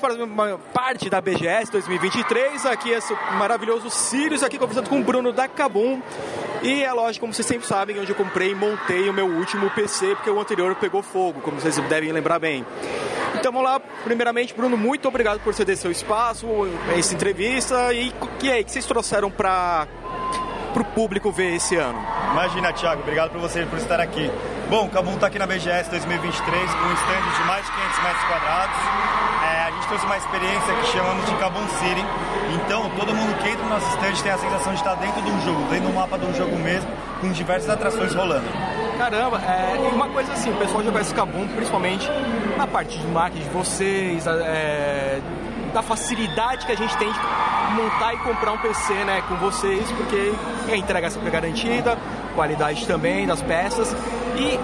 Vamos para uma parte da BGS 2023. Aqui é maravilhoso Sirius, aqui conversando com o Bruno da Kabum. E é lógico, como vocês sempre sabem, onde eu comprei e montei o meu último PC, porque o anterior pegou fogo, como vocês devem lembrar bem. Então vamos lá, primeiramente, Bruno, muito obrigado por ceder seu espaço, essa entrevista. E que aí, que vocês trouxeram para o público ver esse ano? Imagina, Thiago, obrigado por você por estar aqui. Bom, o Cabum está aqui na BGS 2023 com um stand de mais de 500 metros quadrados. É, a gente trouxe uma experiência que chamamos de Cabum City. Então, todo mundo que entra no nosso stand tem a sensação de estar dentro de um jogo, dentro do mapa de um jogo mesmo, com diversas atrações rolando. Caramba, é, uma coisa assim, o pessoal já conhece Cabum, principalmente na parte de marketing de vocês, é, da facilidade que a gente tem de montar e comprar um PC né, com vocês, porque a entrega é sempre garantida, qualidade também das peças. E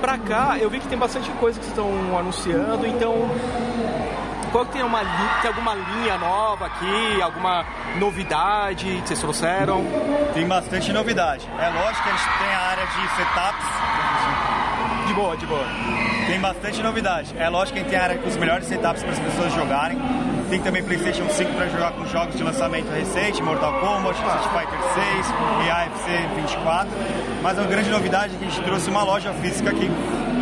pra cá eu vi que tem bastante coisa que estão anunciando, então qual que tem, uma, tem alguma linha nova aqui, alguma novidade que vocês trouxeram? Tem bastante novidade. É lógico que a gente tem a área de setups. De boa, de boa. Tem bastante novidade. É lógico que a gente tem a área com os melhores setups para as pessoas jogarem. Tem também PlayStation 5 para jogar com jogos de lançamento recente, Mortal Kombat, Street Fighter 6 e AFC 24. Mas a grande novidade é que a gente trouxe uma loja física aqui,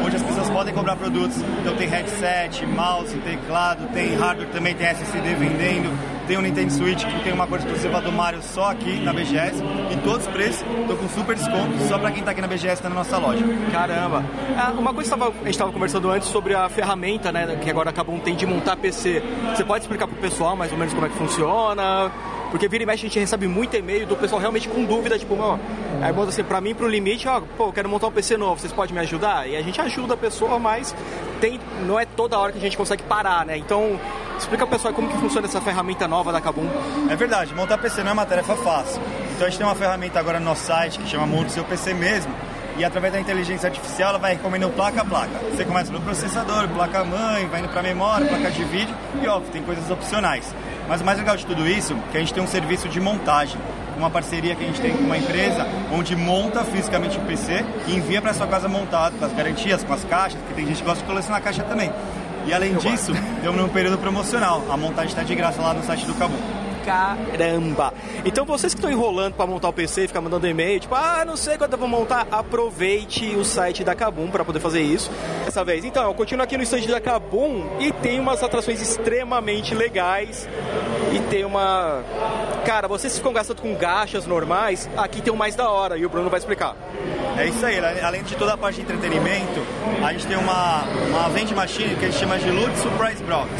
onde as pessoas podem comprar produtos. Então tem headset, mouse, teclado, tem hardware também, tem SSD vendendo, tem o Nintendo Switch que tem uma cor exclusiva do Mario só aqui na BGS. E todos os preços estão com super desconto só para quem está aqui na BGS, está na nossa loja. Caramba! Ah, uma coisa que a gente estava conversando antes sobre a ferramenta, né, que agora acabou tem de montar PC. Você pode explicar pro pessoal mais ou menos como é que funciona. Porque vira e mexe a gente recebe muito e-mail do pessoal realmente com dúvida, tipo, ó, aí bota assim, pra mim, pro limite, ó, pô, quero montar um PC novo, vocês podem me ajudar? E a gente ajuda a pessoa, mas tem, não é toda hora que a gente consegue parar, né? Então, explica pro pessoal como que funciona essa ferramenta nova da Kabum. É verdade, montar PC não é uma tarefa fácil. Então a gente tem uma ferramenta agora no nosso site que chama Monte Seu PC mesmo, e através da inteligência artificial ela vai recomendando placa a placa. Você começa pelo processador, placa mãe, vai indo para memória, placa de vídeo e óbvio, tem coisas opcionais. Mas o mais legal de tudo isso é que a gente tem um serviço de montagem, uma parceria que a gente tem com uma empresa onde monta fisicamente o PC e envia para sua casa montado, com as garantias, com as caixas, porque tem gente que gosta de colecionar caixa também. E além disso, temos um período promocional. A montagem está de graça lá no site do Cabo caramba. Então vocês que estão enrolando para montar o PC ficar mandando e-mail, tipo, ah, não sei quando eu vou montar, aproveite o site da Kabum para poder fazer isso dessa vez. Então, eu continuo aqui no estande da Kabum e tem umas atrações extremamente legais e tem uma cara, vocês ficam gastando com gachas normais, aqui tem o mais da hora e o Bruno vai explicar. É isso aí, além de toda a parte de entretenimento, a gente tem uma, uma vending machine que a gente chama de Loot Surprise Box.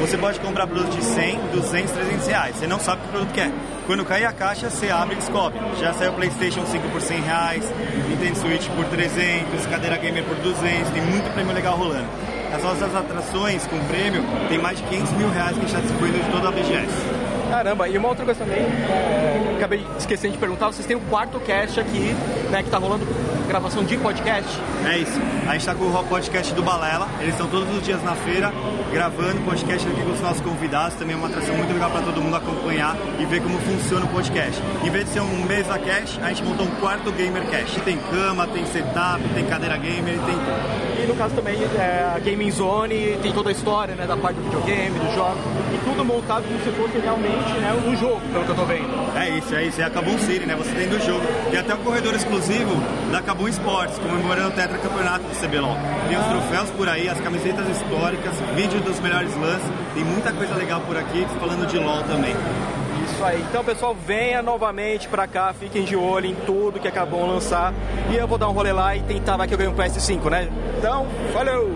Você pode comprar produtos de 100, 200, 300 reais. Você não sabe que produto que é. Quando cair a caixa, você abre e descobre. Já saiu PlayStation 5 por 100 reais, Nintendo Switch por 300, cadeira gamer por 200, tem muito prêmio legal rolando. As nossas atrações com prêmio tem mais de 500 mil reais que a gente está distribuindo de toda a BGS. Caramba, e uma outra coisa também, é, acabei esquecendo de perguntar, vocês têm o quarto cast aqui, né, que tá rolando gravação de podcast? É isso. A gente tá com o podcast do Balela, eles estão todos os dias na feira gravando podcast aqui com os nossos convidados, também é uma atração muito legal para todo mundo acompanhar e ver como funciona o podcast. Em vez de ser um mesa cast, a gente montou um quarto gamer cast. Tem cama, tem setup, tem cadeira gamer, tem tudo. E no caso também é, a Gaming Zone tem toda a história, né, da parte do videogame, do jogo, e tudo montado como se fosse realmente né, no jogo, pelo que eu tô vendo. É isso, é isso. É a Cabum City, né? Você tem do jogo. Tem até o corredor exclusivo da Cabum Esportes, comemorando o tetracampeonato do CBLOL. Tem os troféus por aí, as camisetas históricas, vídeo dos melhores lances. Tem muita coisa legal por aqui, falando de LOL também. Isso aí. Então, pessoal, venha novamente pra cá, fiquem de olho em tudo que acabou de lançar. E eu vou dar um rolê lá e tentar vai que eu ganho um PS5, né? Então, valeu!